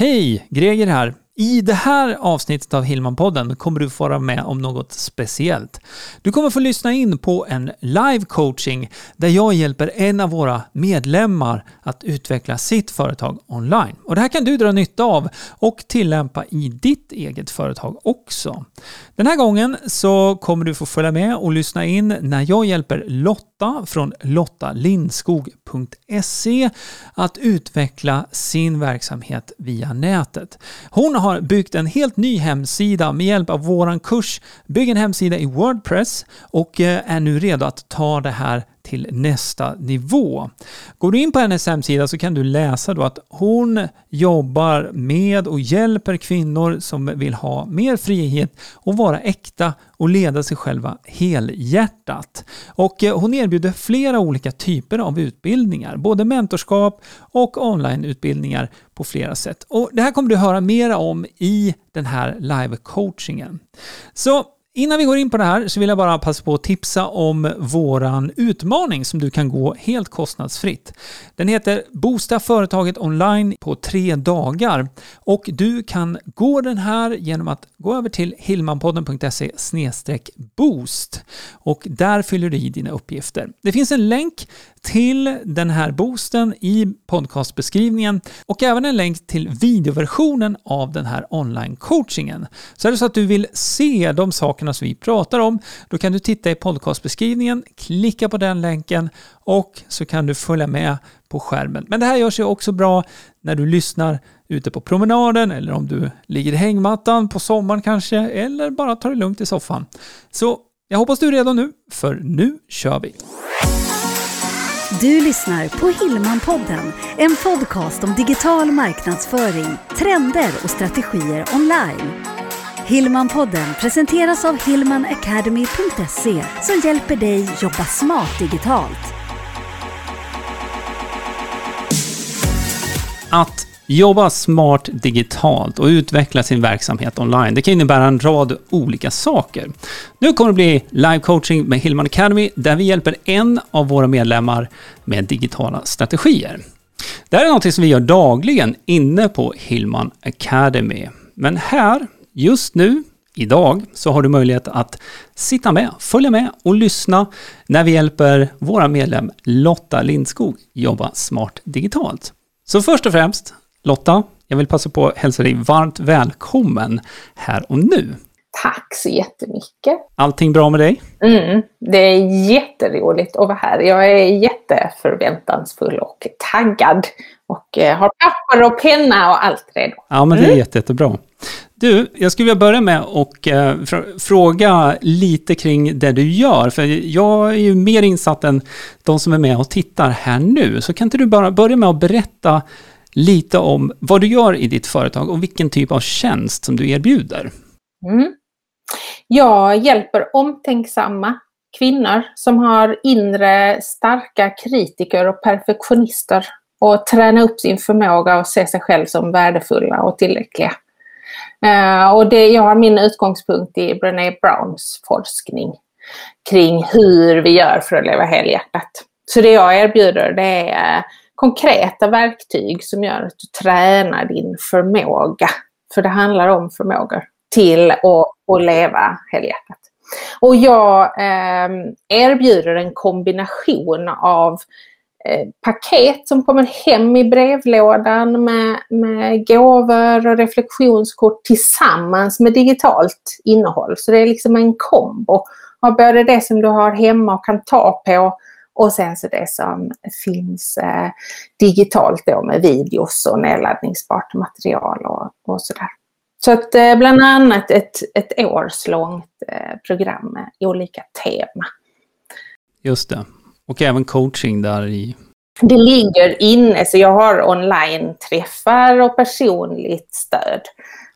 Hej! Greger här. I det här avsnittet av Hillman-podden kommer du få vara med om något speciellt. Du kommer få lyssna in på en live coaching där jag hjälper en av våra medlemmar att utveckla sitt företag online. Och Det här kan du dra nytta av och tillämpa i ditt eget företag också. Den här gången så kommer du få följa med och lyssna in när jag hjälper Lotta från lottalindskog.se att utveckla sin verksamhet via nätet. Hon har byggt en helt ny hemsida med hjälp av våran kurs Bygg en hemsida i Wordpress och eh, är nu redo att ta det här till nästa nivå. Går du in på hennes hemsida så kan du läsa då att hon jobbar med och hjälper kvinnor som vill ha mer frihet och vara äkta och leda sig själva helhjärtat. Och eh, hon erbjuder flera olika typer av utbildningar, både mentorskap och onlineutbildningar på flera sätt. Och det här kommer du höra mera om i den här live-coachingen. Så Innan vi går in på det här så vill jag bara passa på att tipsa om våran utmaning som du kan gå helt kostnadsfritt. Den heter Boosta företaget online på tre dagar och du kan gå den här genom att gå över till hillmanpodden.se boost och där fyller du i dina uppgifter. Det finns en länk till den här boosten i podcastbeskrivningen och även en länk till videoversionen av den här online-coachingen. Så är det så att du vill se de sakerna som vi pratar om, då kan du titta i podcastbeskrivningen, klicka på den länken och så kan du följa med på skärmen. Men det här görs ju också bra när du lyssnar ute på promenaden eller om du ligger i hängmattan på sommaren kanske eller bara tar det lugnt i soffan. Så jag hoppas du är redo nu, för nu kör vi! Du lyssnar på Hillmanpodden, en podcast om digital marknadsföring, trender och strategier online. Hillmanpodden presenteras av hillmanacademy.se som hjälper dig jobba smart digitalt. Att jobba smart digitalt och utveckla sin verksamhet online, det kan innebära en rad olika saker. Nu kommer det bli live coaching med Hillman Academy, där vi hjälper en av våra medlemmar med digitala strategier. Det här är något som vi gör dagligen inne på Hillman Academy. Men här, just nu, idag, så har du möjlighet att sitta med, följa med och lyssna när vi hjälper våra medlem Lotta Lindskog jobba smart digitalt. Så först och främst, Lotta, jag vill passa på att hälsa dig varmt välkommen här och nu. Tack så jättemycket. Allting bra med dig? Mm, det är jätteroligt att vara här. Jag är jätteförväntansfull och taggad. Och eh, har papper och penna och allt redo. Ja, men det är mm. jätte, jättebra. Du, jag skulle vilja börja med att eh, fråga lite kring det du gör. För jag är ju mer insatt än de som är med och tittar här nu. Så kan inte du bara börja med att berätta lite om vad du gör i ditt företag och vilken typ av tjänst som du erbjuder? Mm. Jag hjälper omtänksamma kvinnor som har inre starka kritiker och perfektionister och träna upp sin förmåga att se sig själv som värdefulla och tillräckliga. Eh, och det, jag har min utgångspunkt i Brené Browns forskning kring hur vi gör för att leva helhjärtat. Så det jag erbjuder det är konkreta verktyg som gör att du tränar din förmåga, för det handlar om förmågor, till att, att leva helhjärtat. Och jag eh, erbjuder en kombination av eh, paket som kommer hem i brevlådan med, med gåvor och reflektionskort tillsammans med digitalt innehåll. Så det är liksom en kombo av både det som du har hemma och kan ta på och sen så det som finns eh, digitalt då med videos och nedladdningsbart material och, och sådär. Så att eh, bland annat ett, ett årslångt eh, program med olika tema. Just det. Och även coaching där i? Det ligger inne, så jag har online-träffar och personligt stöd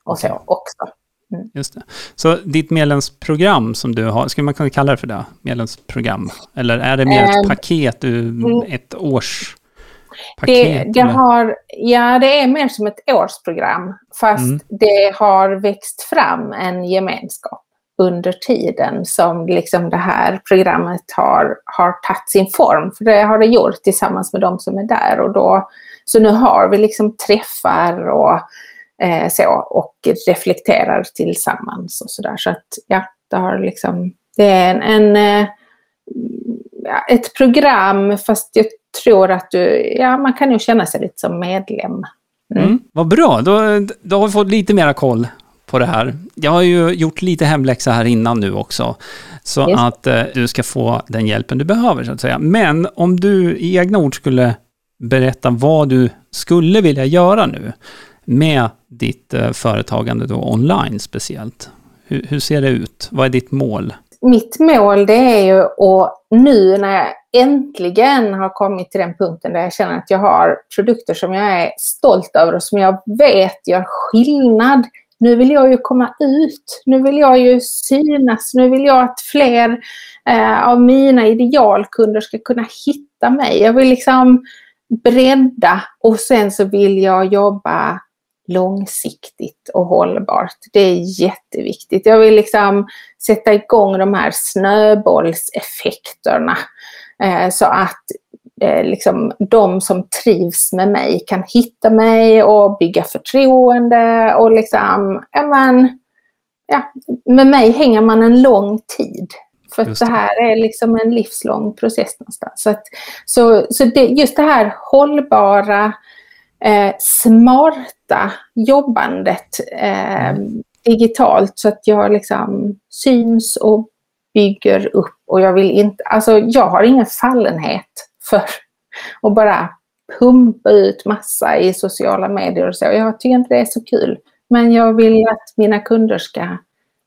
och så också. Mm. Just det. Så ditt medlemsprogram som du har, skulle man kunna kalla det för det? Medlemsprogram? Eller är det mer ett um, paket, mm. ett års... Det, det har, ja, det är mer som ett årsprogram. Fast mm. det har växt fram en gemenskap under tiden som liksom det här programmet har, har tagit sin form. För det har det gjort tillsammans med de som är där. Och då, så nu har vi liksom träffar och eh, så, och reflekterar tillsammans och sådär. Så att ja, det har liksom, det är en, en eh, ett program fast jag tror att du, ja man kan ju känna sig lite som medlem. Mm. Mm, vad bra, då, då har vi fått lite mera koll på det här. Jag har ju gjort lite hemläxa här innan nu också. Så yes. att eh, du ska få den hjälpen du behöver så att säga. Men om du i egna ord skulle berätta vad du skulle vilja göra nu med ditt eh, företagande då online speciellt. Hur, hur, ser det ut? Vad är ditt mål? Mitt mål det är ju att nu när jag äntligen har kommit till den punkten där jag känner att jag har produkter som jag är stolt över och som jag vet gör skillnad. Nu vill jag ju komma ut, nu vill jag ju synas, nu vill jag att fler eh, av mina idealkunder ska kunna hitta mig. Jag vill liksom bredda och sen så vill jag jobba långsiktigt och hållbart. Det är jätteviktigt. Jag vill liksom sätta igång de här snöbollseffekterna eh, så att eh, liksom de som trivs med mig kan hitta mig och bygga förtroende och liksom, ja men, ja, med mig hänger man en lång tid. För det. det. här är liksom en livslång process någonstans. Så, att, så, så det, just det här hållbara, eh, smarta jobbandet eh, mm. digitalt så att jag liksom syns och bygger upp och jag vill inte, alltså jag har ingen fallenhet för att bara pumpa ut massa i sociala medier och så. Jag tycker inte det är så kul. Men jag vill att mina kunder ska,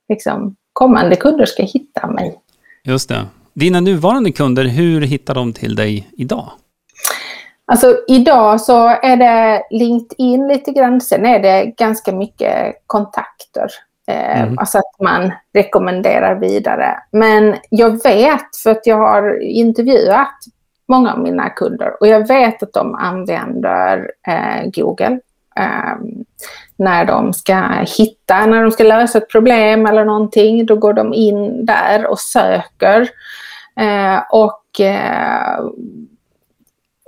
liksom, kommande kunder ska hitta mig. Just det. Dina nuvarande kunder, hur hittar de till dig idag? Alltså idag så är det LinkedIn lite grann, sen är det ganska mycket kontakter. Eh, mm. Alltså att man rekommenderar vidare. Men jag vet, för att jag har intervjuat många av mina kunder och jag vet att de använder eh, Google eh, när de ska hitta, när de ska lösa ett problem eller någonting. Då går de in där och söker. Eh, och eh,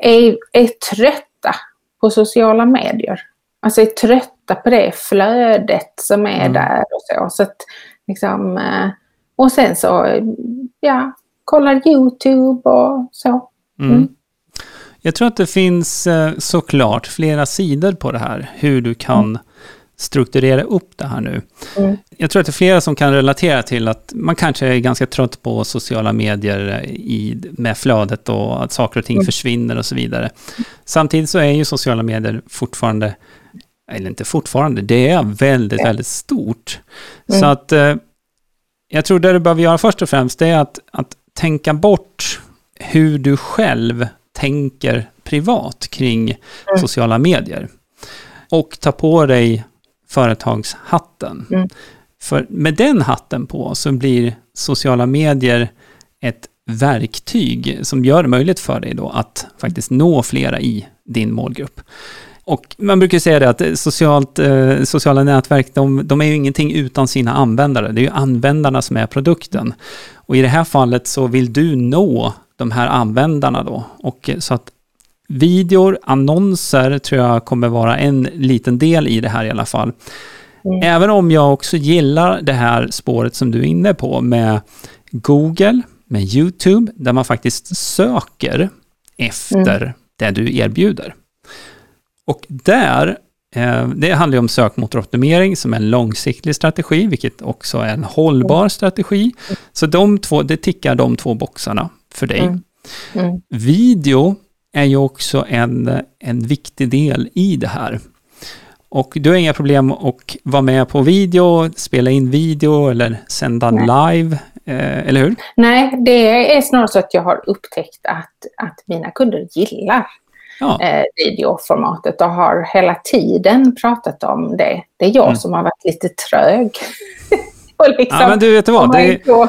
är, är trötta på sociala medier. Alltså är trötta på det flödet som är mm. där och så. så att, liksom, eh, och sen så, ja, kollar YouTube och så. Mm. Mm. Jag tror att det finns eh, såklart flera sidor på det här, hur du kan mm. Strukturera upp det här nu. Mm. Jag tror att det är flera som kan relatera till att man kanske är ganska trött på sociala medier i, med flödet och att saker och ting mm. försvinner och så vidare. Samtidigt så är ju sociala medier fortfarande, eller inte fortfarande, det är väldigt, väldigt stort. Mm. Så att eh, jag tror det du behöver göra först och främst, det är att, att tänka bort hur du själv tänker privat kring mm. sociala medier. Och ta på dig företagshatten. Mm. För med den hatten på så blir sociala medier ett verktyg som gör det möjligt för dig då att faktiskt nå flera i din målgrupp. Och man brukar säga det att socialt, eh, sociala nätverk, de, de, är ju ingenting utan sina användare. Det är ju användarna som är produkten. Och i det här fallet så vill du nå de här användarna då. Och så att videor, annonser tror jag kommer vara en liten del i det här i alla fall. Mm. Även om jag också gillar det här spåret som du är inne på med Google, med YouTube, där man faktiskt söker efter mm. det du erbjuder. Och där, eh, det handlar ju om sökmotoroptimering som är en långsiktig strategi, vilket också är en hållbar mm. strategi. Så de två, det tickar de två boxarna för dig. Mm. Mm. Video är ju också en, en viktig del i det här. Och du har inga problem att vara med på video, spela in video eller sända Nej. live, eh, eller hur? Nej, det är snarare så att jag har upptäckt att, att mina kunder gillar ja. eh, videoformatet och har hela tiden pratat om det. Det är jag mm. som har varit lite trög. liksom, ja, men du vet vad, det är,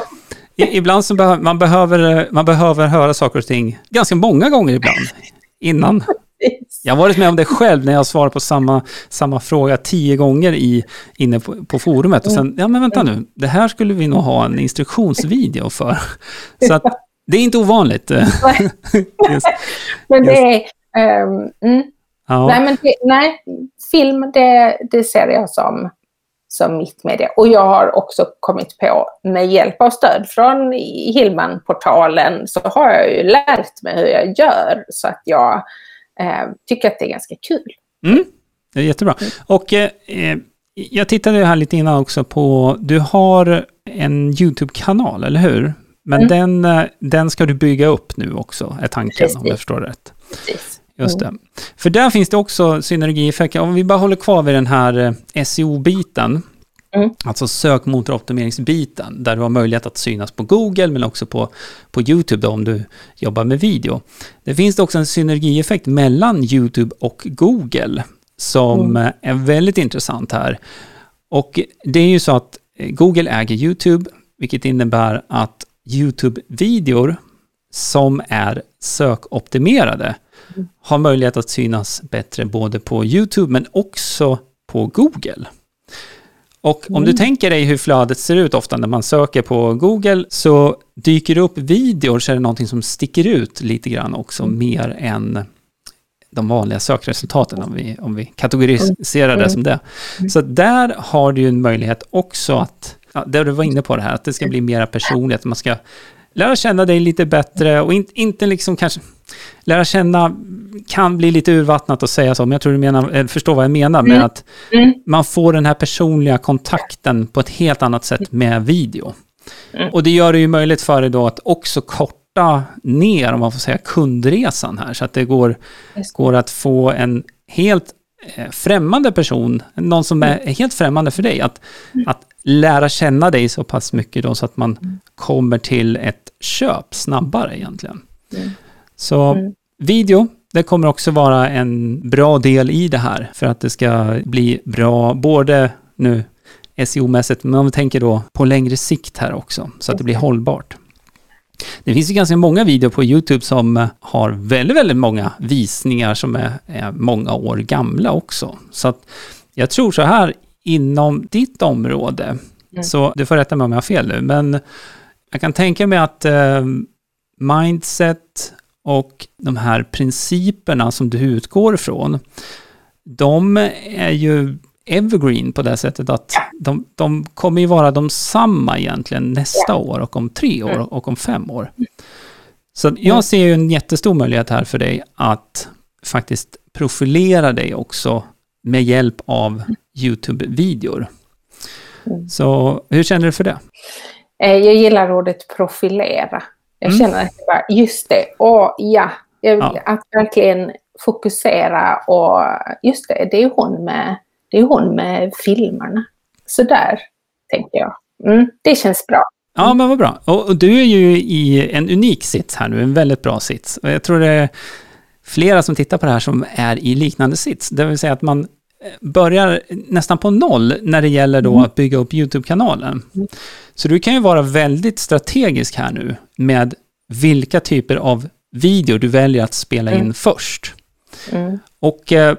ibland så behöver man, behöver, man behöver höra saker och ting ganska många gånger ibland innan. Jag har varit med om det själv när jag svarar på samma, samma fråga tio gånger i, inne på, på forumet. Och sen, ja men vänta nu, det här skulle vi nog ha en instruktionsvideo för. Så att, det är inte ovanligt. men det är... Um, mm. Ja. Nej, men det, nej, film det, det ser jag som, som mitt media. Och jag har också kommit på, med hjälp av stöd från Hillman-portalen, så har jag ju lärt mig hur jag gör så att jag eh, tycker att det är ganska kul. Mm, det är jättebra. Mm. Och eh, eh jag tittade här lite innan också på, du har en YouTube-kanal, eller hur? Men mm. den, eh, den ska du bygga upp nu också, är tanken, Precis. om jag förstår rätt. Precis. Just mm. det. För där finns det också synergieffekter. Om vi bara håller kvar vid den här eh, SEO-biten, mm. alltså sökmotoroptimeringsbiten, där du har möjlighet att synas på Google, men också på, på YouTube då, om du jobbar med video. Det finns också en synergieffekt mellan YouTube och Google, som mm. är väldigt intressant här. Och det är ju så att eh, Google äger YouTube, vilket innebär att YouTube-videor som är sökoptimerade. Har möjlighet att synas bättre både på YouTube men också på Google. Och om mm. du tänker dig hur flödet ser ut ofta när man söker på Google så dyker det upp videor så är det någonting som sticker ut lite grann också mm. mer än de vanliga sökresultaten om vi, om vi kategoriserar det mm. som det. Mm. Så där har du ju en möjlighet också att, ja, där du var inne på det här, att det ska bli mera personligt, man ska lära känna dig lite bättre och in, inte liksom kanske lära känna kan bli lite urvattnat att säga så, men jag tror du menar, eh, förstår vad jag menar med mm. att mm. man får den här personliga kontakten på ett helt annat sätt med video. Mm. Och det gör det ju möjligt för dig då att också korta ner, om man får säga, kundresan här, så att det går, går att få en helt eh, främmande person, någon som är mm. helt främmande för dig, att, mm. att lära känna dig så pass mycket då så att man mm. kommer till ett köp snabbare egentligen. Mm. Så mm. video, det kommer också vara en bra del i det här för att det ska bli bra både nu SEO-mässigt, men om vi tänker då på längre sikt här också, så att det blir hållbart. Det finns ju ganska många videor på YouTube som har väldigt, väldigt många visningar som är, är många år gamla också. Så att jag tror så här, inom ditt område, mm. så du får rätta mig om jag har fel nu, men jag kan tänka mig att eh, mindset och de här principerna som du utgår ifrån, de är ju evergreen på det sättet att de, de kommer ju vara de samma egentligen nästa år och om tre år och om fem år. Så jag ser ju en jättestor möjlighet här för dig att faktiskt profilera dig också med hjälp av YouTube-videor. Så hur känner du för det? Eh, jag gillar ordet profilera. Jag mm. känner att bara, just det, och ja, ja, att verkligen fokusera och just det, det är hon med, det är hon med filmerna. Så där tänker jag. Mm, det känns bra. Ja, men vad bra. Och, och, du är ju i en unik sits här nu, en väldigt bra sits. Och jag tror det är flera som tittar på det här som är i liknande sits. Det vill säga att man börjar nästan på noll när det gäller då mm. att bygga upp YouTube-kanalen. Mm. Så du kan ju vara väldigt strategisk här nu med vilka typer av video du väljer att spela in mm. först. Mm. Och eh,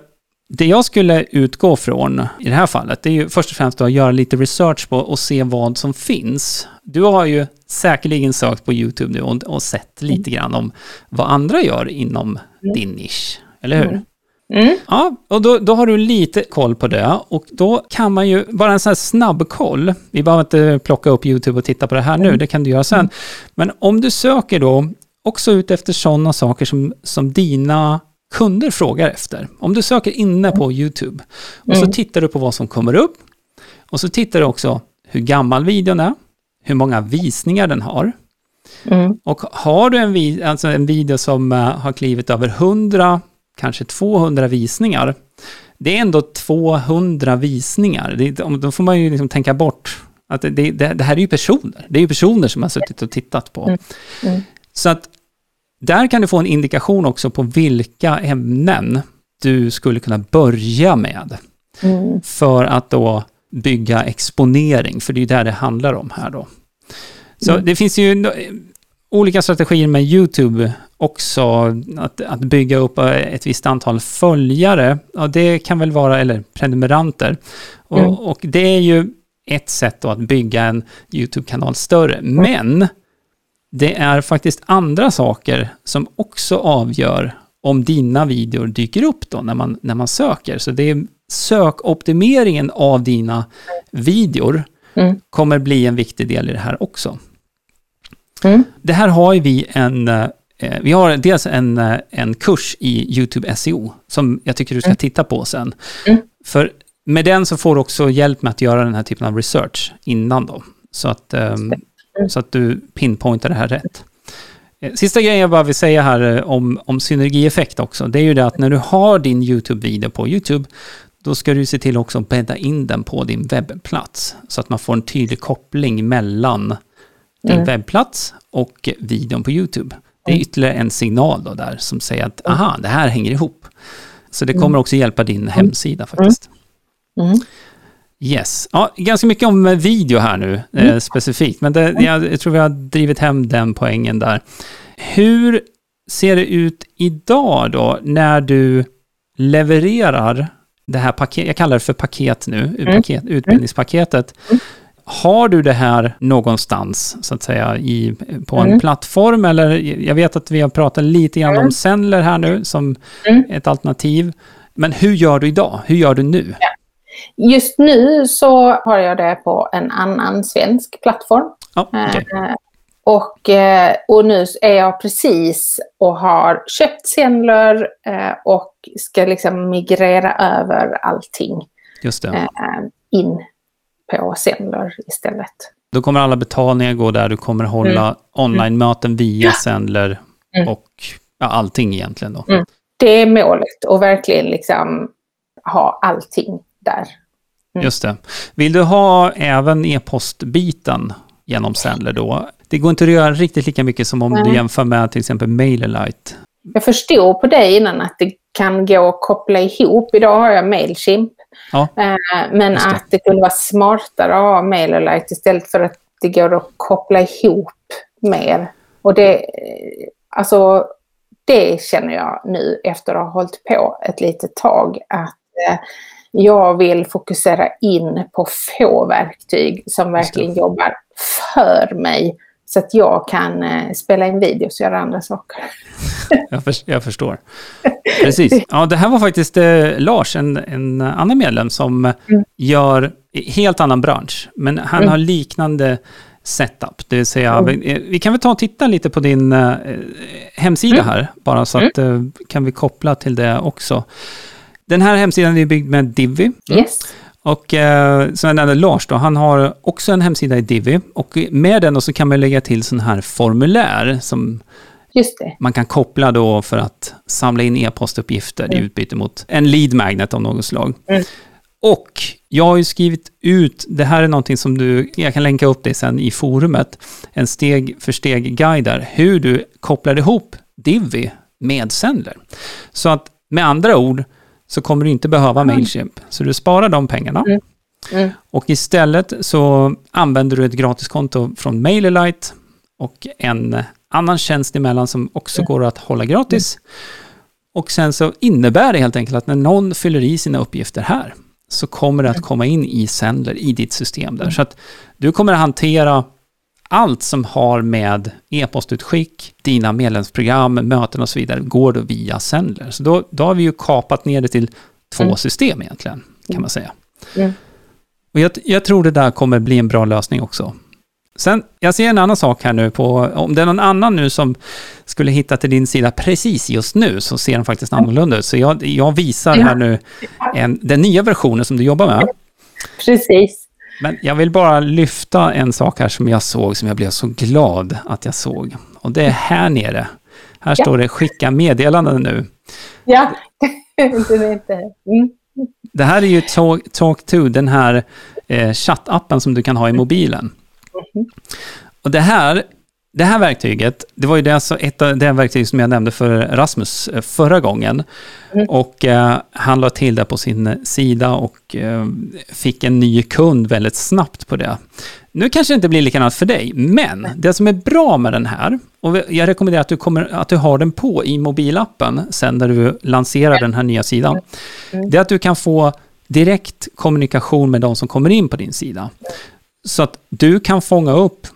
det jag skulle utgå från i det här fallet, det är ju först och främst att göra lite research på och se vad som finns. Du har ju säkerligen sökt på YouTube nu och, och sett lite mm. grann om vad andra gör inom mm. din nisch, eller hur? Mm. Ja, och då, då har du lite koll på det och då kan man ju, bara en sån här snabb koll, vi behöver inte plocka upp YouTube och titta på det här nu, mm. det kan du göra sen. Men om du söker då också ut efter sådana saker som, som dina kunder frågar efter. Om du söker inne på YouTube och så mm. tittar du på vad som kommer upp och så tittar du också hur gammal videon är, hur många visningar den har. Mm. Och har du en, alltså en video som uh, har klivit över 100 kanske 200 visningar. Det är ändå 200 visningar. Det, då får man ju liksom tänka bort att det, det, det, här är ju personer. Det är ju personer som har suttit och tittat på. Mm. Mm. Så att där kan du få en indikation också på vilka ämnen du skulle kunna börja med. Mm. För att då bygga exponering, för det är ju där det handlar om här då. Så mm. det finns ju olika strategier med YouTube också, att, att bygga upp ett visst antal följare, ja, det kan väl vara, eller prenumeranter. Och, mm. och det är ju ett sätt att bygga en YouTube-kanal större. Men det är faktiskt andra saker som också avgör om dina videor dyker upp då när man, när man söker. Så det är sökoptimeringen av dina videor Mm. kommer bli en viktig del i det här också. Mm. Det här har ju vi en, eh, vi har dels en, eh, en kurs i YouTube SEO som jag tycker du ska titta på sen. Mm. För med den så får du också hjälp med att göra den här typen av research innan då. Så att, ehm, Mm. så att du pinpointar det här rätt. Eh, Sista grejen jag bara vill säga här eh, om, om synergieffekt också, det är ju det att när du har din YouTube-video på YouTube, då ska du se till också att bädda in den på din webbplats, så att man får en tydlig koppling mellan din Mm. webbplats och videon på YouTube. Det är ytterligare en signal då där som säger att aha, det här hänger ihop. Så det kommer också hjälpa din hemsida faktiskt. Mm. Yes. Ja, ganska mycket om eh, video här nu eh, specifikt, men det, jag, tror vi har drivit hem den poängen där. Hur ser det ut idag då när du levererar det här paketet, jag kallar det för paket nu, paket, utbildningspaketet. Har du det här någonstans, så att säga, i, på en Mm. plattform? Eller jag vet att vi har pratat lite grann om Sendler här nu som Mm. ett alternativ. Men hur gör du idag? Hur gör du nu? Just nu så har jag det på en annan svensk plattform. Ja, okej. Eh, Och, eh, och nu är jag precis och har köpt Sendler eh, och ska liksom migrera över allting Just det. eh, in på Sendler istället. Då kommer alla betalningar gå där, du kommer hålla online-möten via Sendler Mm. och ja, allting egentligen då. Mm. Det är målet och verkligen liksom ha allting där. Mm. Just det. Vill du ha även e-postbiten genom Sendler då? Det går inte att göra riktigt lika mycket som om du Nej. jämför med till exempel MailerLite. Jag förstod på dig innan att det kan gå att koppla ihop. Idag har jag Mailchimp. Ja. Eh, Men det. att det kunde vara smartare att ha MailerLite istället för att det går att koppla ihop mer. Och det, eh, alltså, det känner jag nu efter att ha hållit på ett litet tag. Att eh, jag vill fokusera in på få verktyg som verkligen jobbar för mig. Så att jag kan eh, spela in videos och göra andra saker. Jag, för, jag förstår. Precis. Ja, det här var faktiskt eh, Lars, en, en annan medlem, som Mm. gör helt annan bransch. Men han Mm. har liknande setup. Det vill säga, Mm. vi, eh, vi kan väl ta och titta lite på din eh, hemsida Mm. här, bara så att eh, kan vi koppla till det också. Den här hemsidan är byggd med Divi. Yes. Och eh, som jag nämnde, Lars då, han har också en hemsida i Divi. Och med den så kan man lägga till sådana här formulär som man kan koppla då för att samla in e-postuppgifter i Mm. utbyte mot en lead magnet av något slag. Mm. Och jag har ju skrivit ut, det här är någonting som du, jag kan länka upp det sen i forumet, en steg för steg guide där, hur du kopplar ihop Divi med Sendler. Så att med andra ord så kommer du inte behöva Mailchimp, så du sparar de pengarna. Mm. Mm. Och istället så använder du ett gratiskonto från MailerLite och en annan tjänst emellan som också går att hålla gratis. Och sen så innebär det helt enkelt att när någon fyller i sina uppgifter här så kommer det att komma in i Sendler i ditt system där. Så att du kommer att hantera allt som har med e-postutskick, dina medlemsprogram, möten och så vidare, går då via Sendler. Så då, då har vi ju kapat ner det till två Mm. system egentligen, kan man säga. Mm. Och jag, jag tror det där kommer bli en bra lösning också. Sen, jag ser en annan sak här nu på, om det är någon annan nu som skulle hitta till din sida precis just nu, så ser den faktiskt annorlunda ut. Så jag, jag visar här nu en, den nya versionen som du jobbar med. Precis. Men jag vill bara lyfta en sak här som jag såg, som jag blev så glad att jag såg. Och det är här nere. Här Ja. står det skicka meddelanden nu. Ja, det är inte... Mm. Det här är ju Talk, Talk2, den här eh, chattappen som du kan ha i mobilen. Och det här, det här verktyget, det var ju det, alltså ett av det verktyg som jag nämnde för Rasmus eh, förra gången. Mm. Och eh, han la till det på sin sida och eh, fick en ny kund väldigt snabbt på det. Nu kanske det inte blir likadant för dig, men det som är bra med den här, och jag rekommenderar att du, kommer, att du har den på i mobilappen sen när du lanserar den här nya sidan, Mm. det är att du kan få direkt kommunikation med de som kommer in på din sida. Så att du kan fånga upp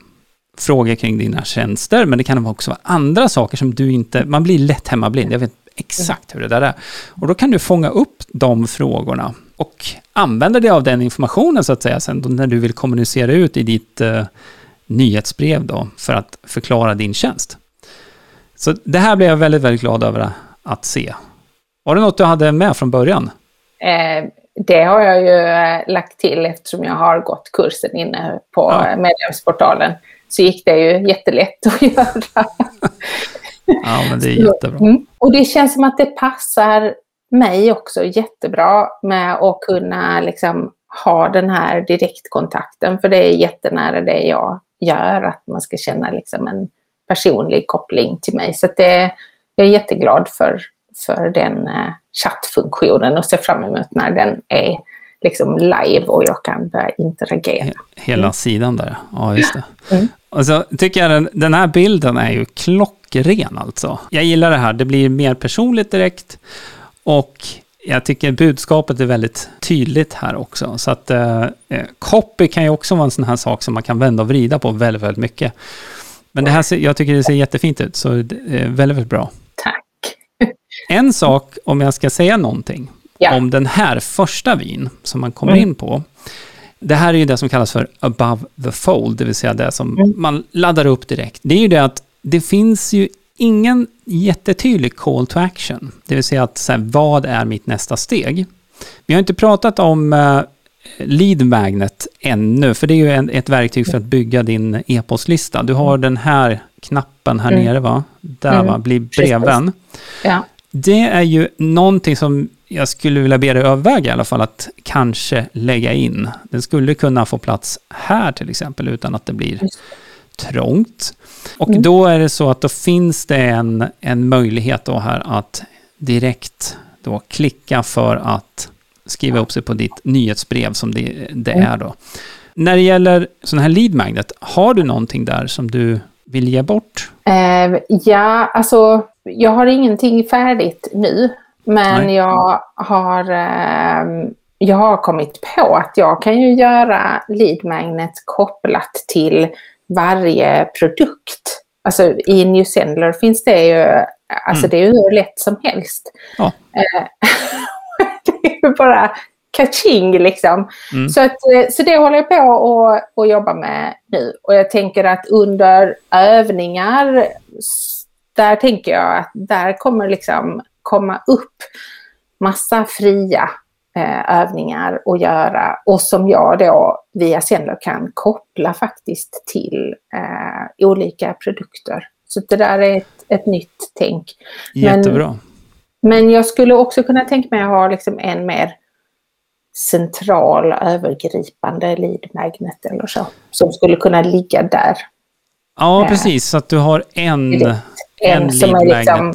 frågor kring dina tjänster, men det kan också vara andra saker som du inte, man blir lätt hemmablind. Jag vet, exakt hur det där är. Och då kan du fånga upp de frågorna och använda dig av den informationen så att säga sen när du vill kommunicera ut i ditt eh, nyhetsbrev då för att förklara din tjänst. Så det här blev jag väldigt, väldigt glad över att se. Var det något du hade med från början? Eh, det har jag ju eh, lagt till eftersom jag har gått kursen inne på ja. medlemsportalen. Så gick det ju jättelätt att göra. ja, men det är jättebra. Mm. Och det känns som att det passar mig också jättebra med att kunna liksom ha den här direktkontakten. För det är jättenära det jag gör, att man ska känna liksom en personlig koppling till mig. Så det, jag är jätteglad för, för den eh, chattfunktionen och ser fram emot när den är liksom live och jag kan börja interagera. Hela mm. sidan där, ja just det. Mm. Och så tycker jag den, den här bilden är ju klockren alltså. Jag gillar det här, det blir mer personligt direkt och jag tycker budskapet är väldigt tydligt här också. Så att eh, eh, copy kan ju också vara en sån här sak som man kan vända och vrida på väldigt, väldigt mycket. Men det här ser, jag tycker det ser jättefint ut, så det är väldigt, väldigt bra. Tack. En sak, om jag ska säga någonting, ja. om den här första vin som man kommer mm. in på. Det här är ju det som kallas för above the fold, det vill säga det som mm. man laddar upp direkt. Det är ju det att det finns ju ingen jättetydlig call to action, det vill säga att så här, vad är mitt nästa steg? Vi har inte pratat om uh, lead magnet ännu, för det är ju en, ett verktyg för att bygga din e-postlista. Du har den här knappen här mm. nere, va? Där, mm. va? Bli brevvän. Ja. Det är ju någonting som jag skulle vilja be dig överväga i alla fall att kanske lägga in. Den skulle kunna få plats här till exempel utan att det blir trångt. Och mm. då är det så att då finns det en, en möjlighet då här att direkt då klicka för att skriva upp sig på ditt nyhetsbrev som det, det mm. är då. När det gäller sån här lead magnet, har du någonting där som du vill ge bort? Uh, ja, alltså jag har ingenting färdigt nu. Men Nej. jag har, uh, jag har kommit på att jag kan ju göra lead magnet kopplat till varje produkt. Alltså i New Sendler finns det ju, alltså mm. det är ju hur lätt som helst. Ja. Uh, det är ju bara kaching liksom. Mm. Så, att, eh, så det håller jag på att, att jobba med nu. Och jag tänker att under övningar, där tänker jag att där kommer liksom komma upp massa fria eh, övningar att göra och som jag då via Sendler kan koppla faktiskt till eh, olika produkter. Så det där är ett, ett nytt tänk. Jättebra. Men, men jag skulle också kunna tänka mig att ha liksom en mer central övergripande lead magnet eller så. Som skulle kunna ligga där. Ja, eh, precis. Så att du har en, en, en som är liksom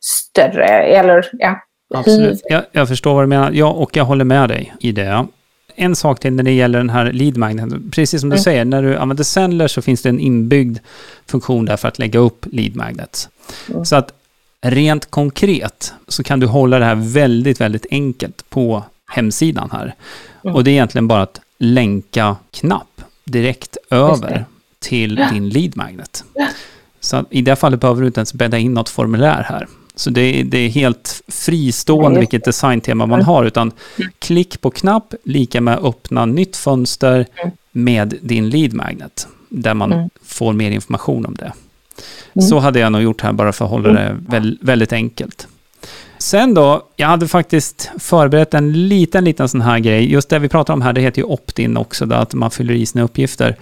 större. Eller, ja. Absolut. Jag, jag, förstår vad du menar. Ja, och jag håller med dig i det. En sak till när det gäller den här lead magneten. Precis som du mm. säger, när du använder Sendler så finns det en inbyggd funktion där för att lägga upp lead magnets. Mm. Så att rent konkret så kan du hålla det här väldigt, väldigt enkelt på hemsidan här. Mm. Och det är egentligen bara att länka knapp direkt över till din lead magnet. Så i det fallet behöver du inte ens bädda in något formulär här. Så det är, det är helt fristående vilket designtema man har, utan klick på knapp lika med öppna nytt fönster mm. med din lead magnet, där man mm. får mer information om det. Mm. Så hade jag nog gjort här bara för att hålla det väldigt, enkelt. Sen då, jag hade faktiskt förberett en liten, liten sån här grej. Just det vi pratar om här, det heter ju opt-in också, då, att man fyller i sina uppgifter.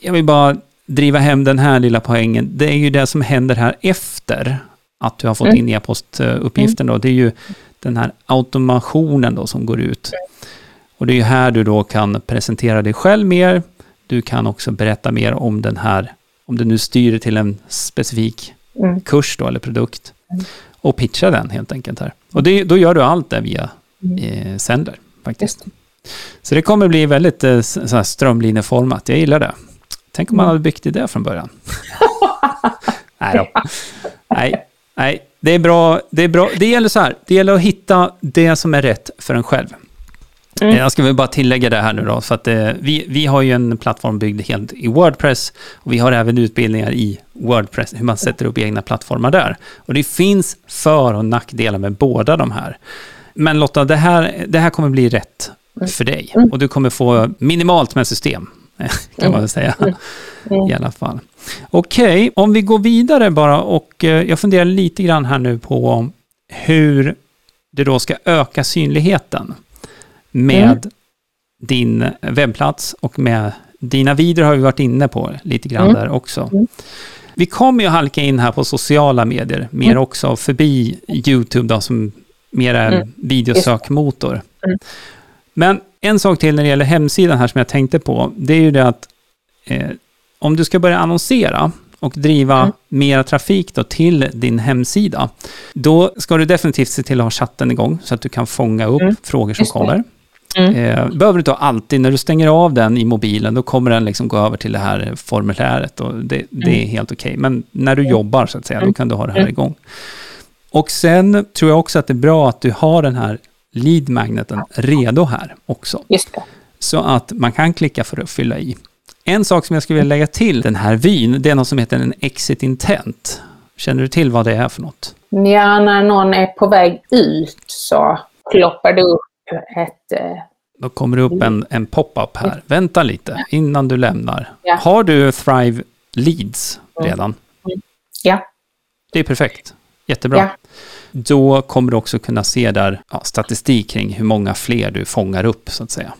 Jag vill bara driva hem den här lilla poängen. Det är ju det som händer här efter att du har fått mm. in e-postuppgiften då. Det är ju den här automationen då som går ut. Och det är ju här du då kan presentera dig själv mer. Du kan också berätta mer om den här, om du nu styr till en specifik mm. kurs då eller produkt. Mm och pitcha den helt enkelt här. Och det, då gör du allt det via mm. eh, Sender faktiskt. Så det kommer bli väldigt eh, strömlinjeformat. Jag gillar det. Tänk om man mm. hade byggt det från början. nej, då. nej, nej, det är bra. Det är bra. Det gäller så här. Det gäller att hitta det som är rätt för en själv. Mm. Jag ska väl bara tillägga det här nu då, för att eh, vi, vi har ju en plattform byggd helt i Wordpress och vi har även utbildningar i Wordpress, hur man sätter upp egna plattformar där. Och det finns för och nackdelar med båda de här. Men Lotta, det här, det här kommer bli rätt för dig. Mm. Och du kommer få minimalt med system, kan man väl säga. Mm. I alla fall. Okej, om vi går vidare bara och eh, jag funderar lite grann här nu på hur det då ska öka synligheten med Mm. din webbplats och med dina videor har vi varit inne på lite grann Mm. där också. Mm. Vi kommer ju halka in här på sociala medier mer Mm. också, förbi YouTube då som mer är Mm. videosökmotor. Mm. Men en sak till när det gäller hemsidan här som jag tänkte på, det är ju det att eh, om du ska börja annonsera och driva Mm. mera trafik då till din hemsida, då ska du definitivt se till att ha chatten igång så att du kan fånga upp Mm. frågor som kommer. Mm. Eh, behöver du inte alltid, när du stänger av den i mobilen, då kommer den liksom gå över till det här formuläret och det, det är helt okej. Men när du jobbar så att säga, då kan du ha det här Mm. igång. Och sen tror jag också att det är bra att du har den här lead magneten redo här också. Så att man kan klicka för att fylla i. En sak som jag skulle vilja lägga till den här vyn, det är något som heter en exit intent. Känner du till vad det är för något? Ja, när någon är på väg ut så ploppar det upp ett... eh, Då kommer det upp en, en pop-up här. Vänta lite innan du lämnar. Ja. Har du Thrive Leads redan? Ja. Det är perfekt. Jättebra. Ja. Då kommer du också kunna se där ja, statistik kring hur många fler du fångar upp, så att säga.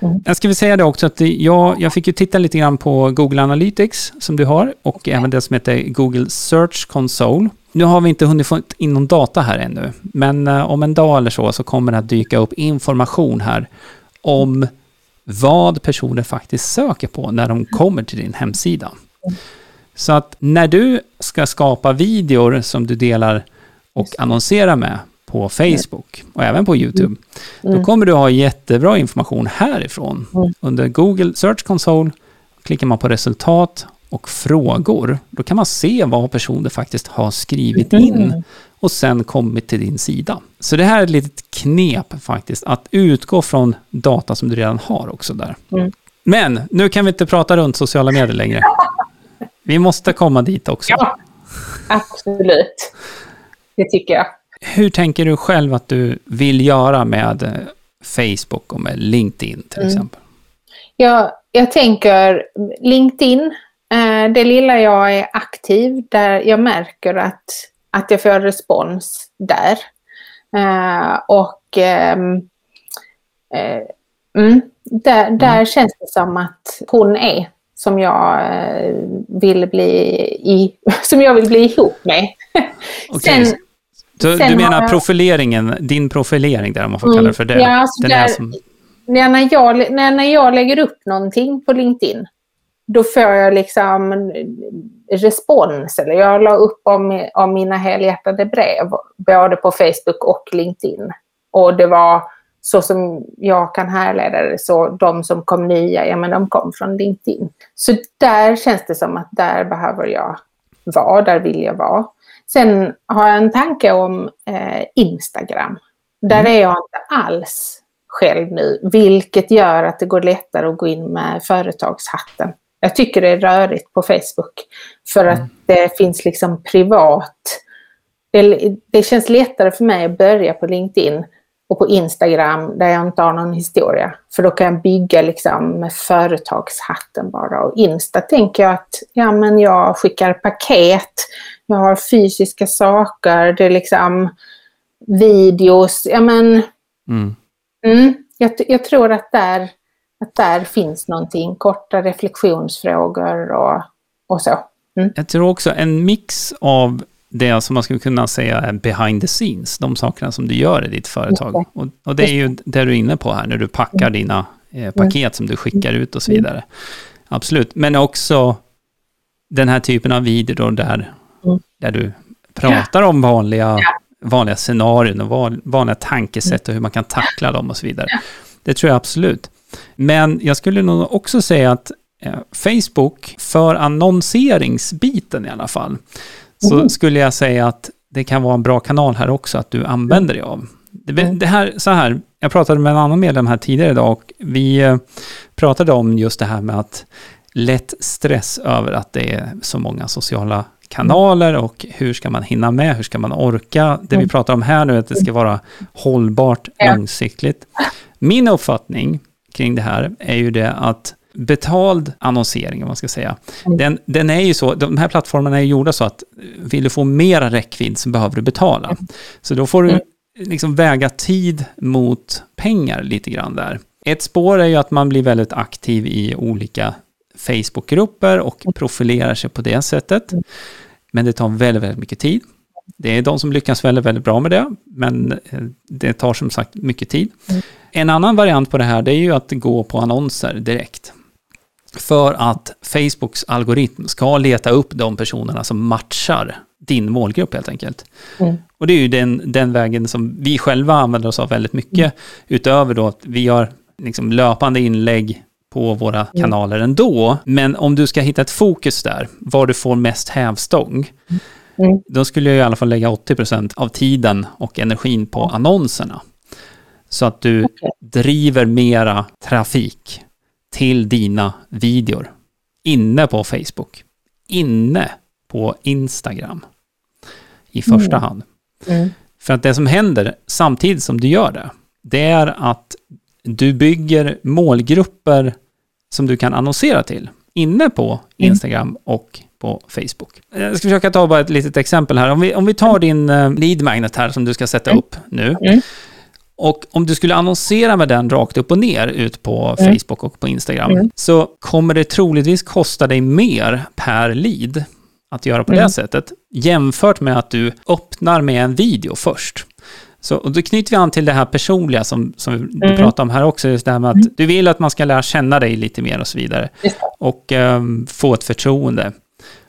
Mm. Jag ska väl säga det också att jag, jag fick ju titta lite grann på Google Analytics som du har och även det som heter Google Search Console. Nu har vi inte hunnit få in någon data här ännu, men eh, om en dag eller så så kommer det att dyka upp information här om vad personer faktiskt söker på när de kommer till din hemsida. Så att när du ska skapa videor som du delar och annonserar med på Facebook och även på YouTube, då kommer du ha jättebra information härifrån. Mm. Under Google Search Console klickar man på resultat och frågor. Då kan man se vad personer faktiskt har skrivit in och sen kommit till din sida. Så det här är ett litet knep faktiskt, att utgå från data som du redan har också där. Mm. Men nu kan vi inte prata runt sociala medier längre. Vi måste komma dit också. Ja, absolut. Det tycker jag. Hur tänker du själv att du vill göra med eh, Facebook och med LinkedIn till Mm. exempel? Jag, jag tänker LinkedIn, eh, det lilla jag är aktiv, där jag märker att, att jag får respons där. Eh, och ehm, eh, mm, där, där känns det som att hon är som jag vill bli i, som jag vill bli ihop med. Okej, Sen- Så sen du menar profileringen, din profilering där, om man får Mm, kalla det för det? ja, alltså där- är som, när, när, jag, när, när jag lägger upp någonting på LinkedIn, då får jag liksom respons. Eller jag la upp om, om mina helhjärtade brev, både på Facebook och LinkedIn. Och det var så som jag kan härleda det, så de som kom nya, ja men de kom från LinkedIn. Så där känns det som att där behöver jag vara, där vill jag vara. Sen har jag en tanke om eh, Instagram. Där är jag inte alls själv nu, vilket gör att det går lättare att gå in med företagshatten. Jag tycker det är rörigt på Facebook för att det finns liksom privat. Det, det känns lättare för mig att börja på LinkedIn och på Instagram där jag inte har någon historia. För då kan jag bygga liksom med företagshatten bara. Och Insta tänker jag att ja, men jag skickar paket, jag har fysiska saker, det är liksom videos. Ja, men, mm. mm, jag, jag tror att där, att där finns någonting, korta reflektionsfrågor och, och så. Jag tror också en mix av det som man skulle kunna säga är behind the scenes, de sakerna som du gör i ditt företag. Och, och det är ju det du är inne på här, när du packar dina eh, paket som du skickar ut och så vidare. Absolut, men också den här typen av videor där, Mm. Där du pratar om vanliga, vanliga scenarion och van- vanliga tankesätt och hur man kan tackla dem och så vidare. Det tror jag absolut. Men jag skulle nog också säga att eh, Facebook, för annonseringsbiten i alla fall, så Mm. skulle jag säga att det kan vara en bra kanal här också att du använder dig av. Det, Mm. det här, så här, jag pratade med en annan medlem här tidigare idag och vi eh, pratade om just det här med att lätt stress över att det är så många sociala kanaler och hur ska man hinna med, hur ska man orka? Det vi pratar om här nu är att det ska vara hållbart långsiktigt. Min uppfattning kring det här är ju det att betald annonsering, om man ska säga, Mm. den, den är ju så, de här plattformarna är gjorda så att vill du få mera räckvidd så behöver du betala. Så då får du Mm. liksom väga tid mot pengar lite grann där. Ett spår är ju att man blir väldigt aktiv i olika Facebookgrupper och profilerar sig på det sättet. Men det tar väldigt, väldigt mycket tid. Det är de som lyckas väldigt, väldigt bra med det, men eh, det tar som sagt mycket tid. En annan variant på det här, det är ju att gå på annonser direkt. För att Facebooks algoritm ska leta upp de personerna som matchar din målgrupp helt enkelt. Mm. Och det är ju den, den vägen som vi själva använder oss av väldigt mycket, utöver då att vi gör liksom löpande inlägg på våra kanaler ändå. Men om du ska hitta ett fokus där, var du får mest hävstång, Mm. då skulle jag i alla fall lägga 80% av tiden och energin på annonserna. Så att du Okej. driver mera trafik till dina videor inne på Facebook, inne på Instagram i första Mm. hand. Mm. För att det som händer samtidigt som du gör det, det är att du bygger målgrupper som du kan annonsera till inne på Instagram och på Facebook. Jag ska försöka ta bara ett litet exempel här. Om vi, om vi tar din eh, lead magnet här som du ska sätta upp nu. Mm. Och om du skulle annonsera med den rakt upp och ner ut på Mm. Facebook och på Instagram, Mm. så kommer det troligtvis kosta dig mer per lead att göra på Mm. det sättet, jämfört med att du öppnar med en video först. Så, och då knyter vi an till det här personliga som, som du Mm. pratade om här också, just det här med att du vill att man ska lära känna dig lite mer och så vidare. Och ehm, få ett förtroende.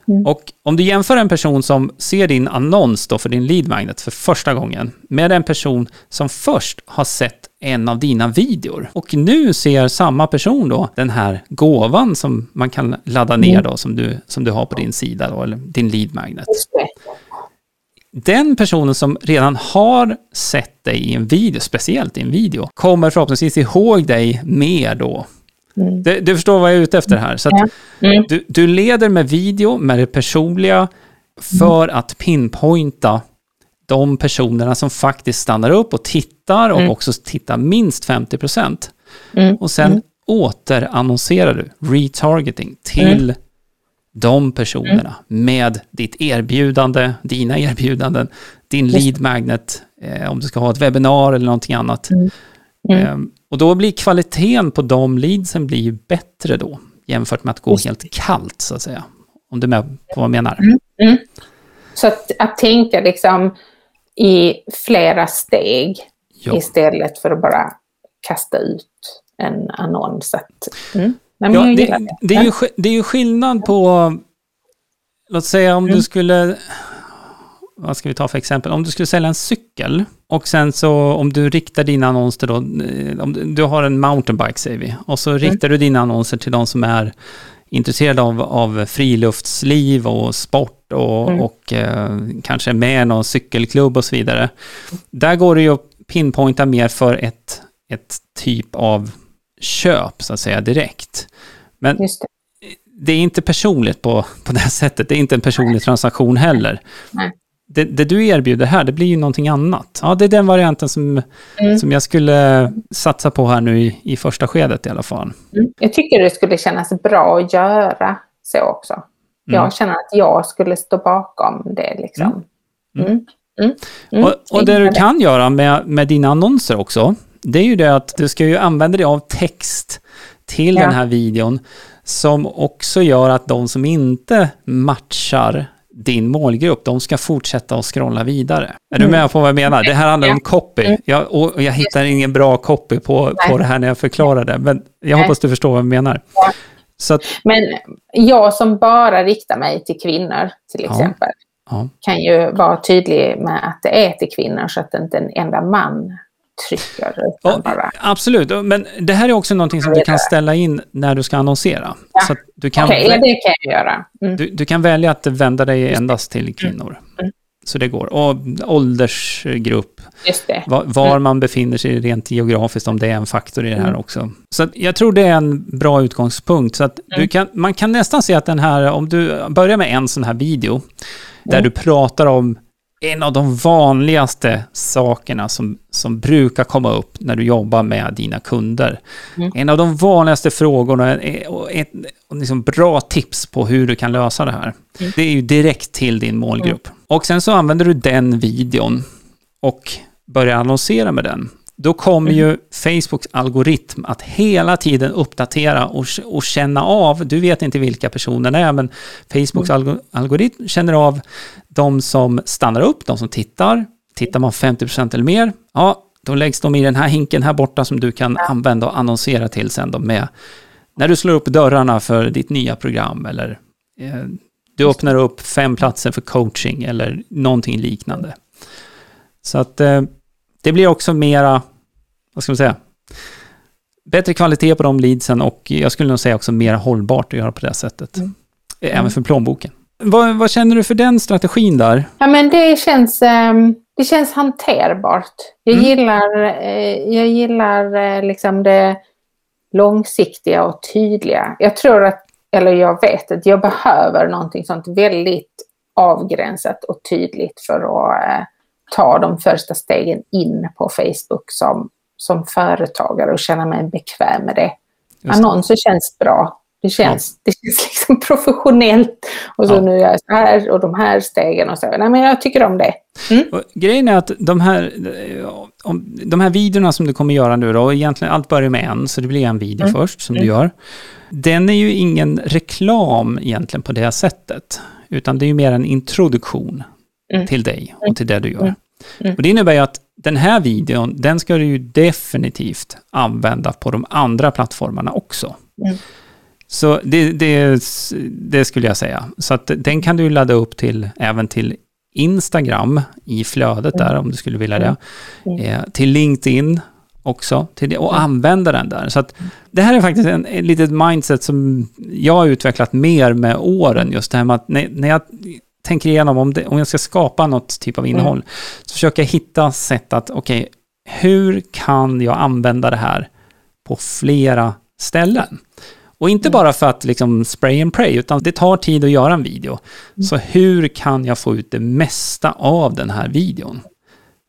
Mm. Och om du jämför en person som ser din annons då för din lead magnet för första gången med en person som först har sett en av dina videor och nu ser samma person då den här gåvan som man kan ladda ner då som du, som du har på din sida då, eller din lead magnet. Den personen som redan har sett dig i en video, speciellt i en video, kommer förhoppningsvis ihåg dig mer då. Mm. Du, du förstår vad jag är ute efter här. Så. Mm. du, du leder med video, med det personliga, för att pinpointa de personerna som faktiskt stannar upp och tittar och Mm. också tittar minst 50 procent. Mm. Och sen Mm. återannonserar du, retargeting, till de personerna med ditt erbjudande, dina erbjudanden, din lead magnet, eh, om du ska ha ett webbinar eller någonting annat. Mm. Ehm, och då blir kvaliteten på de leadsen blir ju bättre då, jämfört med att gå Just helt kallt, så att säga. Om du är med på vad jag menar. Mm. Så att, att tänka liksom i flera steg Ja. istället för att bara kasta ut en annons. Att, mm. Men Ja, det, det. det, är ju, det är ju skillnad på, låt säga om du Mm. skulle, vad ska vi ta för exempel, om du skulle sälja en cykel och sen så om du riktar dina annonser då, eh, om du- du har en mountainbike säger vi, och så riktar du dina annonser till de som är intresserade av, av friluftsliv och sport och, Mm. och eh, kanske med någon cykelklubb och så vidare. Där går det ju att pinpointa mer för ett, ett typ av köp, så att säga, direkt. Men det. det är inte personligt på, på det här sättet. Det är inte en personlig transaktion heller. Nej. Det, det du erbjuder här, det blir ju någonting annat. Ja, det är den varianten som, Mm. som jag skulle satsa på här nu i, i första skedet i alla fall. Mm. Jag tycker det skulle kännas bra att göra så också. Mm. Jag känner att jag skulle stå bakom det. Liksom. Mm. Mm. Mm. Mm. Och, och det du kan göra med, med dina annonser också, det är ju det att du ska ju använda dig av text till Ja. den här videon som också gör att de som inte matchar din målgrupp, de ska fortsätta att scrolla vidare. Är du Mm. med på vad jag menar? Det här handlar om copy. Mm. Jag, och jag hittar ingen bra copy på, på det här när jag förklarar det, men jag Nej. hoppas du förstår vad jag menar. Ja. Att, Men jag som bara riktar mig till kvinnor till Ja. exempel ja. kan ju vara tydlig med att det är till kvinnor så att inte en enda man trycker. Bara. absolut, men det här är också någonting som du kan ställa in när du ska annonsera. Ja. Så du kan vä- ja, det kan jag göra. Mm. Du, du kan välja att vända dig endast till kvinnor. Mm. Så det går. Och åldersgrupp, Just var, var Mm. man befinner sig rent geografiskt, om det är en faktor i det här Mm. också. Så jag tror det är en bra utgångspunkt. Så du Mm. kan, man kan nästan se att den här, om du börjar med en sån här video, där Mm. du pratar om en av de vanligaste sakerna som, som brukar komma upp när du jobbar med dina kunder. Mm. En av de vanligaste frågorna och ett och liksom bra tips på hur du kan lösa det här. Mm. Det är ju direkt till din målgrupp. Och sen så använder du den videon och börjar annonsera med den. Då kommer Mm. ju Facebooks algoritm att hela tiden uppdatera och, och känna av, du vet inte vilka personerna är, men Facebooks Mm. algo, algoritm känner av de som stannar upp, de som tittar. Tittar man 50% eller mer, ja, då läggs de i den här hinken här borta som du kan använda och annonsera till sen då med när du slår upp dörrarna för ditt nya program eller eh, du öppnar upp fem platser för coaching eller någonting liknande. Så att eh, det blir också mera, vad ska man säga, bättre kvalitet på de leadsen och jag skulle nog säga också mer hållbart att göra på det sättet. Mm. Även Mm. för plånboken. Vad, vad känner du för den strategin där? Ja, men det känns, ehm, det känns hanterbart. Jag Mm. gillar, eh, jag gillar eh, liksom det långsiktiga och tydliga. Jag tror att, eller jag vet att jag behöver någonting sånt väldigt avgränsat och tydligt för att eh, ta de första stegen in på Facebook som, som företagare och känna mig bekväm med det. Just. Annonser känns bra. Det känns, det känns liksom professionellt. Och så Ja. nu gör jag så här och de här stegen och så. Nej, men jag tycker om det. Och grejen är att de här, de här videorna som du kommer göra nu då, och egentligen allt börjar med en, så det blir en video Mm. först som du Mm. gör. Den är ju ingen reklam egentligen på det sättet, utan det är ju mer en introduktion Mm. till dig och till det du gör. Mm. Mm. Och det innebär ju att den här videon, den ska du ju definitivt använda på de andra plattformarna också. Mm. Så det, det, det skulle jag säga. Så att den kan du ladda upp till även till Instagram i flödet där om du skulle vilja det. Mm. Eh, till LinkedIn också till det, och Mm. använda den där. Så att det här är faktiskt en, ett litet mindset som jag har utvecklat mer med åren. Just det här med att när, när jag tänker igenom om, det, om jag ska skapa något typ av innehåll så försöker jag hitta sätt att, okej, hur kan jag använda det här på flera ställen? Och inte Mm. bara för att liksom spray and pray, utan det tar tid att göra en video. Så hur kan jag få ut det mesta av den här videon?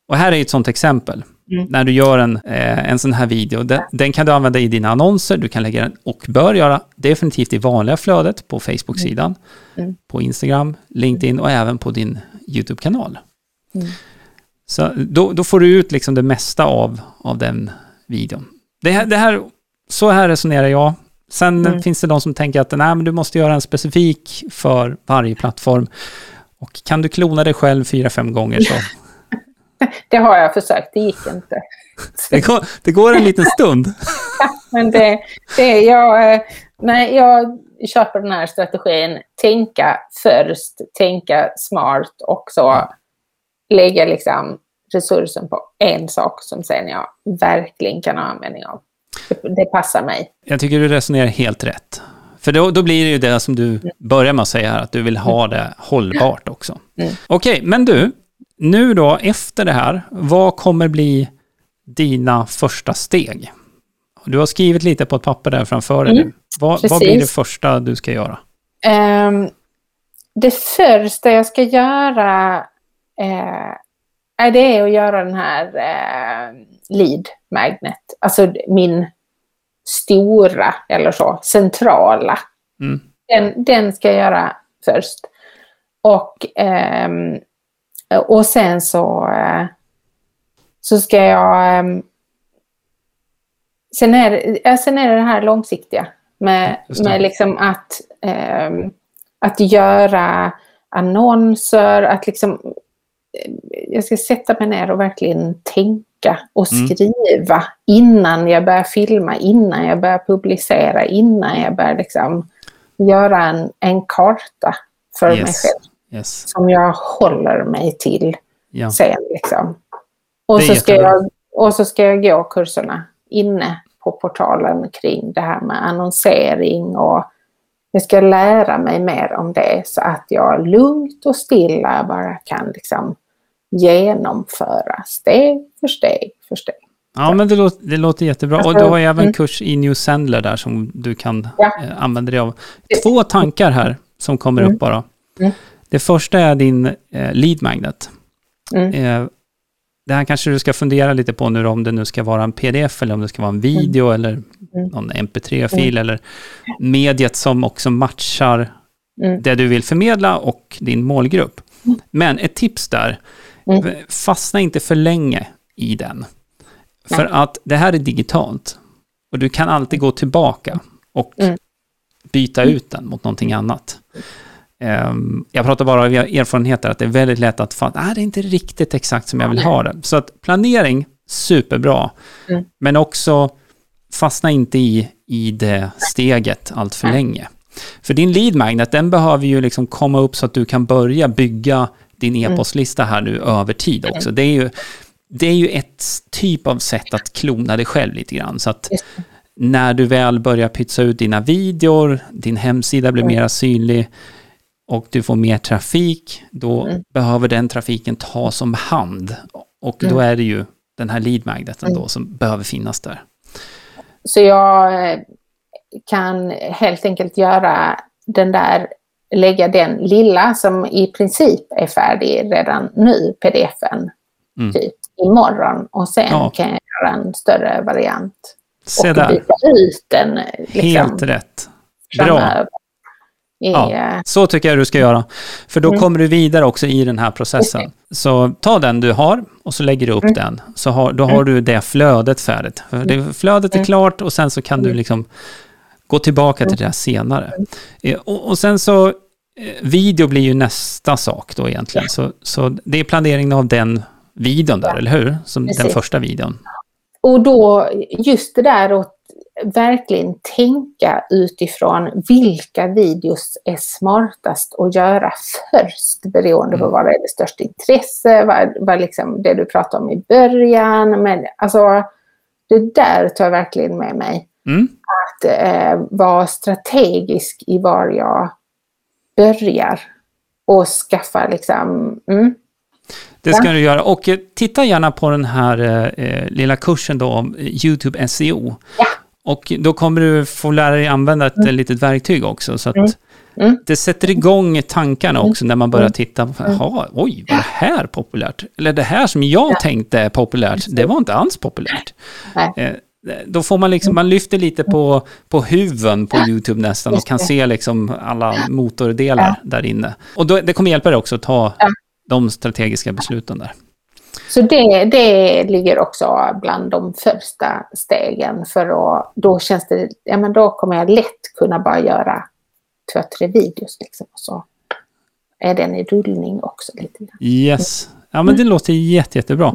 Och här är ett sånt exempel. Mm. När du gör en, eh, en sån här video, den, den kan du använda i dina annonser, du kan lägga den och bör göra definitivt i vanliga flödet på Facebook-sidan, Mm. på Instagram, LinkedIn och även på din YouTube-kanal. Mm. Så då, då får du ut liksom det mesta av, av den videon. Det här, det här, så här resonerar jag. Sen Mm. finns det de som tänker att nej, men du måste göra en specifik för varje plattform. Och kan du klona dig själv fyra, fem gånger så Det har jag försökt, det gick inte. det går, det går en liten stund. Men det, det jag, eh, nej, jag köper den här strategin, tänka först, tänka smart och så lägga liksom resursen på en sak som sen jag verkligen kan ha användning av. Det, det passar mig. Jag tycker du resonerar helt rätt. För då, då blir det ju det som du börjar med att säga här, att du vill ha det hållbart också. Mm. Okej, men du, nu då efter det här, vad kommer bli dina första steg? Du har skrivit lite på ett papper där framför dig Mm. Vad, vad blir det första du ska göra? Ehm, det första jag ska göra är det att göra den här eh, lead magnet. Alltså min stora, eller så, centrala. Mm. Den, den ska jag göra först. Och, ehm, och sen så, eh, så ska jag... ehm, sen, är, det- sen är det det här långsiktiga. Med, med liksom att, ehm, att göra annonser, att liksom... eh, Jag ska sätta mig ner och verkligen tänka och Mm. skriva innan jag börjar filma, innan jag börjar publicera, innan jag börjar liksom göra en, en karta för mig Yes. själv Yes. som jag håller mig till Ja. sen. Liksom. Och, så ska jättebra. jag, och så ska jag gå kurserna inne på portalen kring det här med annonsering och jag ska lära mig mer om det så att jag lugnt och stilla bara kan liksom genomföra steg för steg för steg. Ja, men det låter, det låter jättebra. Och du har ju även mm. kurs i New Sendler där som du kan ja. eh, använda dig av. Två tankar här som kommer mm. upp bara. Mm. Det första är din eh, lead magnet. Mm. Eh, det här kanske du ska fundera lite på nu om det nu ska vara en pdf eller om det ska vara en video mm. eller mm. någon mp3-fil eller mediet som också matchar det du vill förmedla och din målgrupp. Men ett tips där, fastna inte för länge i den. För att det här är digitalt. Och du kan alltid gå tillbaka och mm. byta ut den mot någonting annat. Um, jag pratar bara av erfarenheter att det är väldigt lätt att fatta, ah, det är inte riktigt exakt som jag vill ha det. Så att planering, superbra. Mm. Men också fastna inte i, i det steget allt för länge. För din lead magnet, den behöver ju liksom komma upp så att du kan börja bygga din mm. e-postlista här nu över tid också. Det är ju, det är ju ett typ av sätt att klona dig själv lite grann. Så att när du väl börjar pytsa ut dina videor, din hemsida blir mm. mer synlig och du får mer trafik, då mm. behöver den trafiken tas om hand. Och mm. då är det ju den här lead magneten då mm. som behöver finnas där. Så jag eh, kan helt enkelt göra den där, lägga den lilla som i princip är färdig redan nu, pdfen, mm. typ imorgon och sen ja. kan jag göra en större variant. Se och där. byta ut den. Liksom, Helt rätt. Bra. I, ja, eh, så tycker jag du ska göra. För då mm. kommer du vidare också i den här processen. Okay. Så ta den du har och så lägger du upp mm. den. Så har, då har mm. du det flödet färdigt. För det, flödet är mm. klart och sen så kan du mm. liksom gå tillbaka till det senare. Eh, och, och sen så, eh, video blir ju nästa sak då egentligen. Så, så det är planeringen av den videon där, eller hur? Som Precis. den första videon. Och då just det där att verkligen tänka utifrån vilka videos är smartast att göra först beroende på mm. vad det är det största intresse, vad, vad liksom det du pratade om i början. Men alltså, det där tar jag verkligen med mig. Mm. Att eh, vara strategisk i var jag börjar och skaffa liksom, mm, det ska ja. du göra. Och eh, titta gärna på den här eh, eh lilla kursen då om YouTube SEO. Ja. Och då kommer du få lära dig använda ett mm. litet verktyg också. Så att mm. Mm. Det sätter igång tankarna också mm. när man börjar mm. titta. Jaha, oj, var det här populärt? Eller det här som jag ja. tänkte är populärt, det var inte alls populärt. Eh, då får man liksom, man lyfter lite på, på huven på YouTube nästan och kan se liksom alla motordelar där inne. Och då, det kommer hjälpa dig också att ta de strategiska besluten där. Så det, det ligger också bland de första stegen för att då känns det, ja men då kommer jag lätt kunna bara göra två, tre videos liksom. Och så är den i rullning också lite grann. Yes. Ja men det mm. låter jätte, jättebra.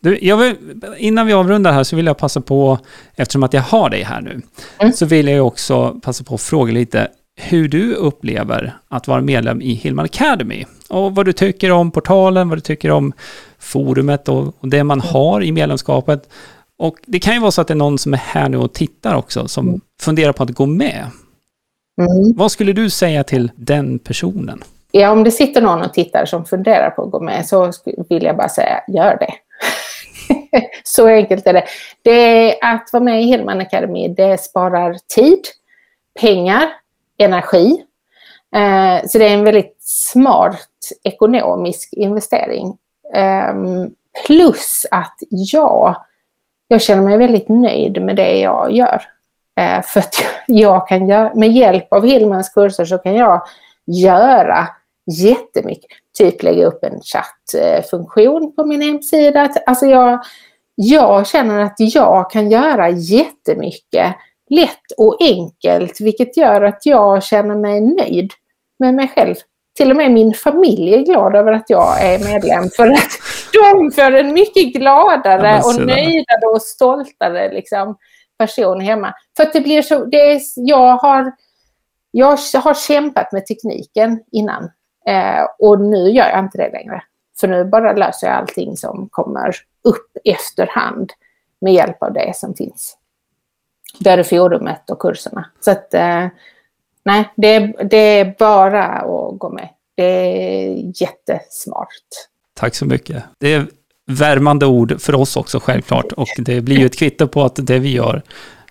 Du, jag vill, innan vi avrundar här så vill jag passa på, eftersom att jag har dig här nu, mm. så vill jag också passa på att fråga lite hur du upplever att vara medlem i Hillman Academy. Och vad du tycker om portalen, vad du tycker om forumet och, och det man har i medlemskapet. Och det kan ju vara så att det är någon som är här nu och tittar också, som mm. funderar på att gå med. Mm. Vad skulle du säga till den personen? Ja, om det sitter någon och tittar som funderar på att gå med så vill jag bara säga, gör det. så enkelt är det. det. Att vara med i Hillman Academy, det sparar tid, pengar, energi. Eh, så det är en väldigt smart ekonomisk investering. Ehm, plus att jag, jag känner mig väldigt nöjd med det jag gör. Eh, för att jag kan göra, med hjälp av Hillmans kurser så kan jag göra jättemycket. Typ lägga upp en chattfunktion på min hemsida. Alltså jag, jag känner att jag kan göra jättemycket lätt och enkelt, vilket gör att jag känner mig nöjd med mig själv. Till och med min familj är glad över att jag är medlem för att de får en mycket gladare ja, och nöjdare och stoltare liksom, person hemma. För att det blir så, det är, jag, har, jag har kämpat med tekniken innan eh, och nu gör jag inte det längre. För nu bara löser jag allting som kommer upp efterhand med hjälp av det som finns både forumet och kurserna. Så att, eh, nej, det, det är bara att gå med. Det är jättesmart. Tack så mycket. Det är värmande ord för oss också självklart och det blir ju ett kvitto på att det vi gör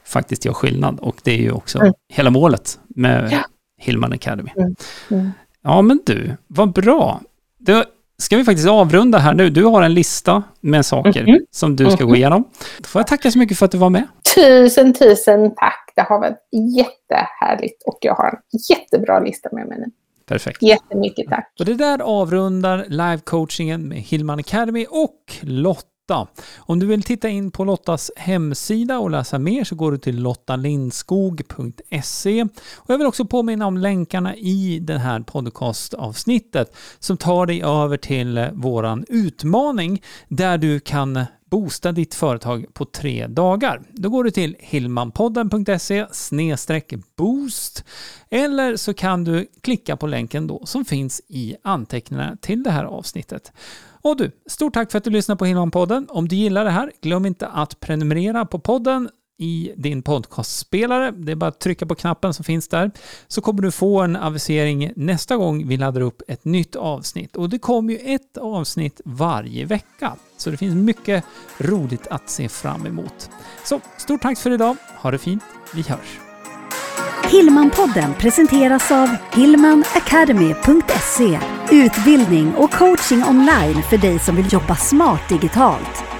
faktiskt gör skillnad och det är ju också mm. hela målet med ja. Hillman Academy. Mm. Mm. Ja men du, vad bra. Då ska vi faktiskt avrunda här nu. Du har en lista med saker mm -hmm. som du ska gå mm-hmm. igenom. Då får jag tacka så mycket för att du var med. Tusen, tusen tack. Det har varit jättehärligt och jag har en jättebra lista med mig nu. Perfekt. Jättemycket tack. Och det där avrundar live-coachingen med Hillman Academy och Lotta Lotta. Om du vill titta in på Lottas hemsida och läsa mer så går du till lottalindskog.se. Och jag vill också påminna om länkarna i det här podcastavsnittet som tar dig över till våran utmaning där du kan boosta ditt företag på tre dagar. Då går du till hillmanpodden.se boost eller så kan du klicka på länken då som finns i anteckningarna till det här avsnittet. Och du, stort tack för att du lyssnar på Hillman-podden. Om du gillar det här, glöm inte att prenumerera på podden i din podcastspelare. Det är bara att trycka på knappen som finns där. Så kommer du få en avisering nästa gång vi laddar upp ett nytt avsnitt. Och det kommer ju ett avsnitt varje vecka. Så det finns mycket roligt att se fram emot. Så stort tack för idag. Ha det fint. Vi hörs. Hillmanpodden presenteras av hillmanacademy.se Utbildning och coaching online för dig som vill jobba smart digitalt.